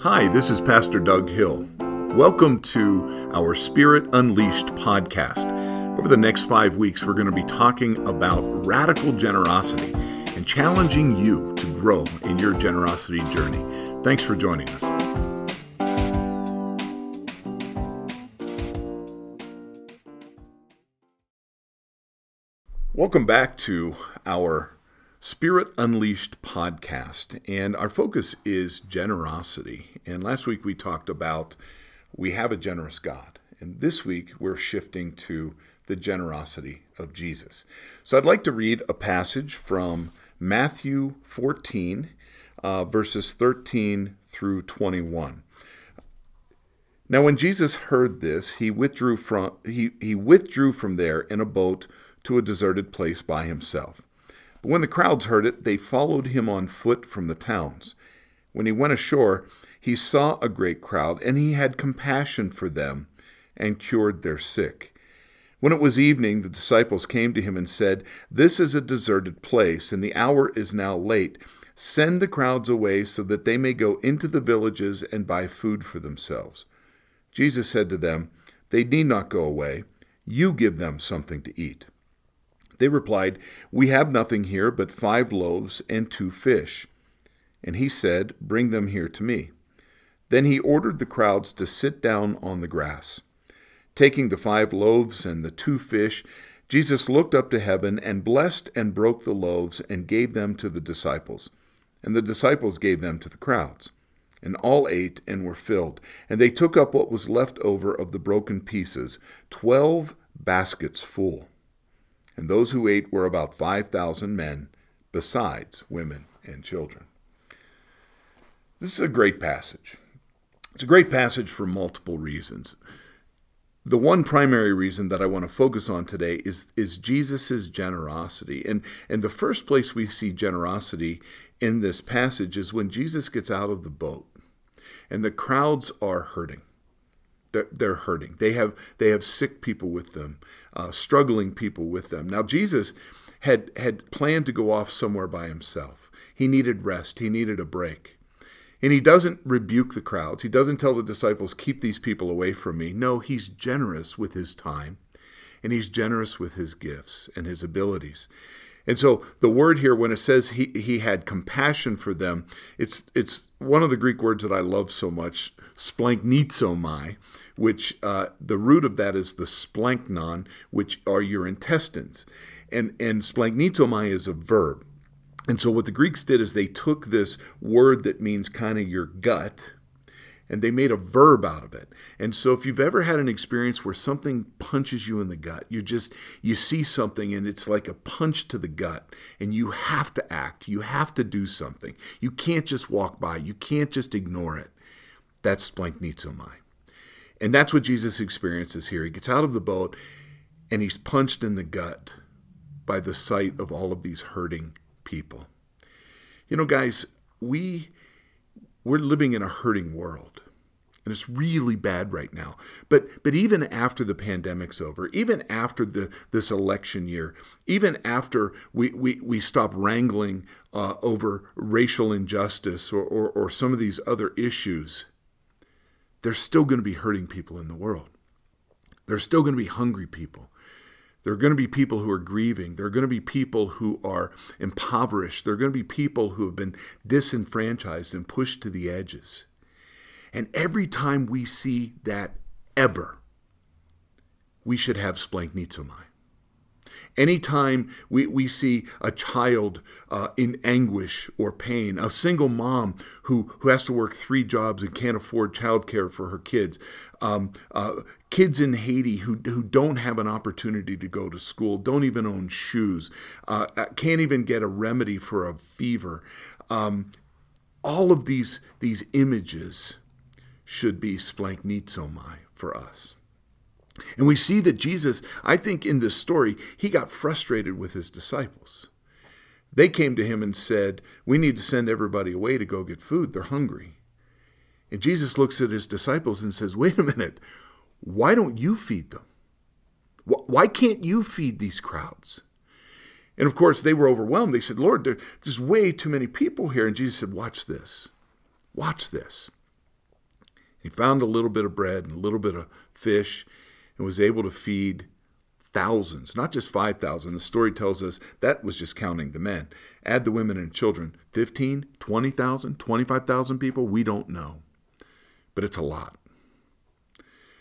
Hi, this is Pastor Doug Hill. Welcome to our Spirit Unleashed podcast. Over the next five weeks, we're going to be talking about radical generosity and challenging you to grow in your generosity journey. Thanks for joining us. Welcome back to our Spirit Unleashed podcast, and our focus is generosity. And last week we talked about we have a generous God, and this week we're shifting to the generosity of Jesus. So I'd like to read a passage from Matthew 14, uh, verses 13 through 21. Now, when Jesus heard this, he withdrew from he, he withdrew from there in a boat to a deserted place by himself. When the crowds heard it, they followed him on foot from the towns. When he went ashore, he saw a great crowd, and he had compassion for them and cured their sick. When it was evening, the disciples came to him and said, This is a deserted place, and the hour is now late. Send the crowds away so that they may go into the villages and buy food for themselves. Jesus said to them, They need not go away. You give them something to eat. They replied, We have nothing here but five loaves and two fish. And he said, Bring them here to me. Then he ordered the crowds to sit down on the grass. Taking the five loaves and the two fish, Jesus looked up to heaven and blessed and broke the loaves and gave them to the disciples. And the disciples gave them to the crowds. And all ate and were filled. And they took up what was left over of the broken pieces, twelve baskets full and those who ate were about 5,000 men, besides women and children. This is a great passage. It's a great passage for multiple reasons. The one primary reason that I want to focus on today is, is Jesus' generosity. And, and the first place we see generosity in this passage is when Jesus gets out of the boat and the crowds are hurting they're, they're hurting. They have they have sick people with them, uh, struggling people with them. Now Jesus had had planned to go off somewhere by himself. He needed rest. He needed a break. And he doesn't rebuke the crowds. He doesn't tell the disciples, keep these people away from me. No, he's generous with his time and he's generous with his gifts and his abilities. And so the word here, when it says he, he had compassion for them, it's it's one of the Greek words that I love so much, splanchnizomai, which uh, the root of that is the splanchnon, which are your intestines. And, and splanchnizomai is a verb. And so what the Greeks did is they took this word that means kind of your gut, and they made a verb out of it. And so if you've ever had an experience where something punches you in the gut, you just you see something and it's like a punch to the gut and you have to act, you have to do something. You can't just walk by, you can't just ignore it. That's splanchnizomai. And that's what Jesus experiences here. He gets out of the boat and he's punched in the gut by the sight of all of these hurting people. You know, guys, we we're living in a hurting world. And it's really bad right now. But but even after the pandemic's over, even after the this election year, even after we, we, we stop wrangling uh, over racial injustice or, or, or some of these other issues, there's still going to be hurting people in the world. There's still going to be hungry people. There are going to be people who are grieving. There are going to be people who are impoverished. There are going to be people who have been disenfranchised and pushed to the edges. And every time we see that ever, we should have splanchnizomai. Anytime we, we see a child uh, in anguish or pain, a single mom who, who has to work three jobs and can't afford childcare for her kids, um, uh, kids in Haiti who, who don't have an opportunity to go to school, don't even own shoes, uh, uh can't even get a remedy for a fever. Um, all of these, these images should be splanchnizomai for us. And we see that Jesus, I think in this story, he got frustrated with his disciples. They came to him and said, We need to send everybody away to go get food. They're hungry. And Jesus looks at his disciples and says, Wait a minute. Why don't you feed them? Why can't you feed these crowds? And of course, they were overwhelmed. They said, Lord, there's way too many people here. And Jesus said, Watch this. Watch this. He found a little bit of bread and a little bit of fish and was able to feed thousands, not just 5,000. The story tells us that was just counting the men. Add the women and children 15, 20,000, 25,000 people, we don't know. But it's a lot.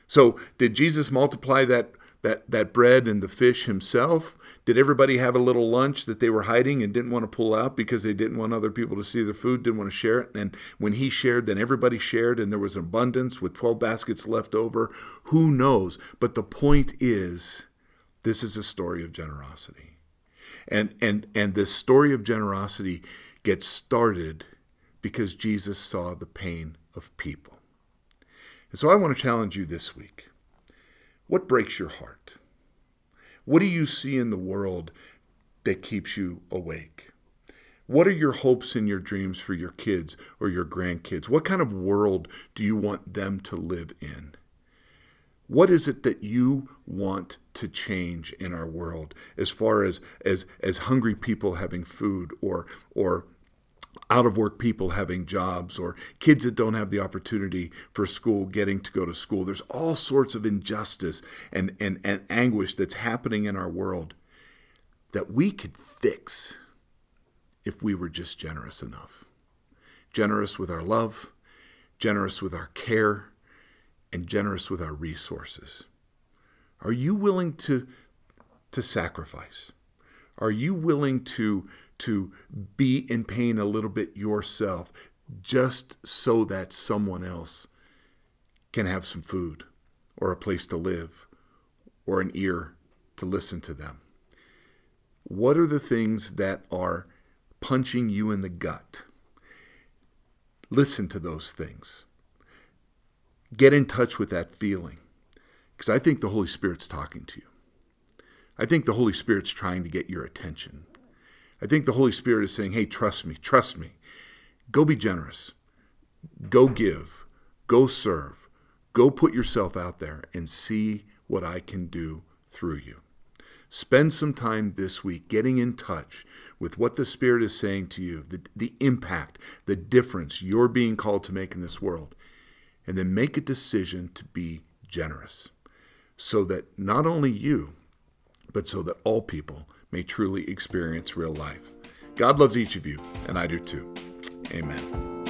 So, did Jesus multiply that that that bread and the fish himself? Did everybody have a little lunch that they were hiding and didn't want to pull out because they didn't want other people to see the food, didn't want to share it? And when he shared, then everybody shared and there was abundance with 12 baskets left over. Who knows? But the point is this is a story of generosity. And and and this story of generosity gets started because Jesus saw the pain of people. And so I want to challenge you this week. What breaks your heart? What do you see in the world that keeps you awake? What are your hopes and your dreams for your kids or your grandkids? What kind of world do you want them to live in? What is it that you want to change in our world as far as as as hungry people having food or or out of work people having jobs or kids that don't have the opportunity for school getting to go to school. There's all sorts of injustice and, and, and anguish that's happening in our world that we could fix if we were just generous enough. Generous with our love, generous with our care, and generous with our resources. Are you willing to, to sacrifice? Are you willing to to be in pain a little bit yourself just so that someone else can have some food or a place to live or an ear to listen to them? What are the things that are punching you in the gut? Listen to those things. Get in touch with that feeling because I think the Holy Spirit's talking to you. I think the Holy Spirit's trying to get your attention. I think the Holy Spirit is saying, hey, trust me, trust me. Go be generous. Go give. Go serve. Go put yourself out there and see what I can do through you. Spend some time this week getting in touch with what the Spirit is saying to you, the, the impact, the difference you're being called to make in this world. And then make a decision to be generous so that not only you, but so that all people may truly experience real life. God loves each of you, and I do too. Amen.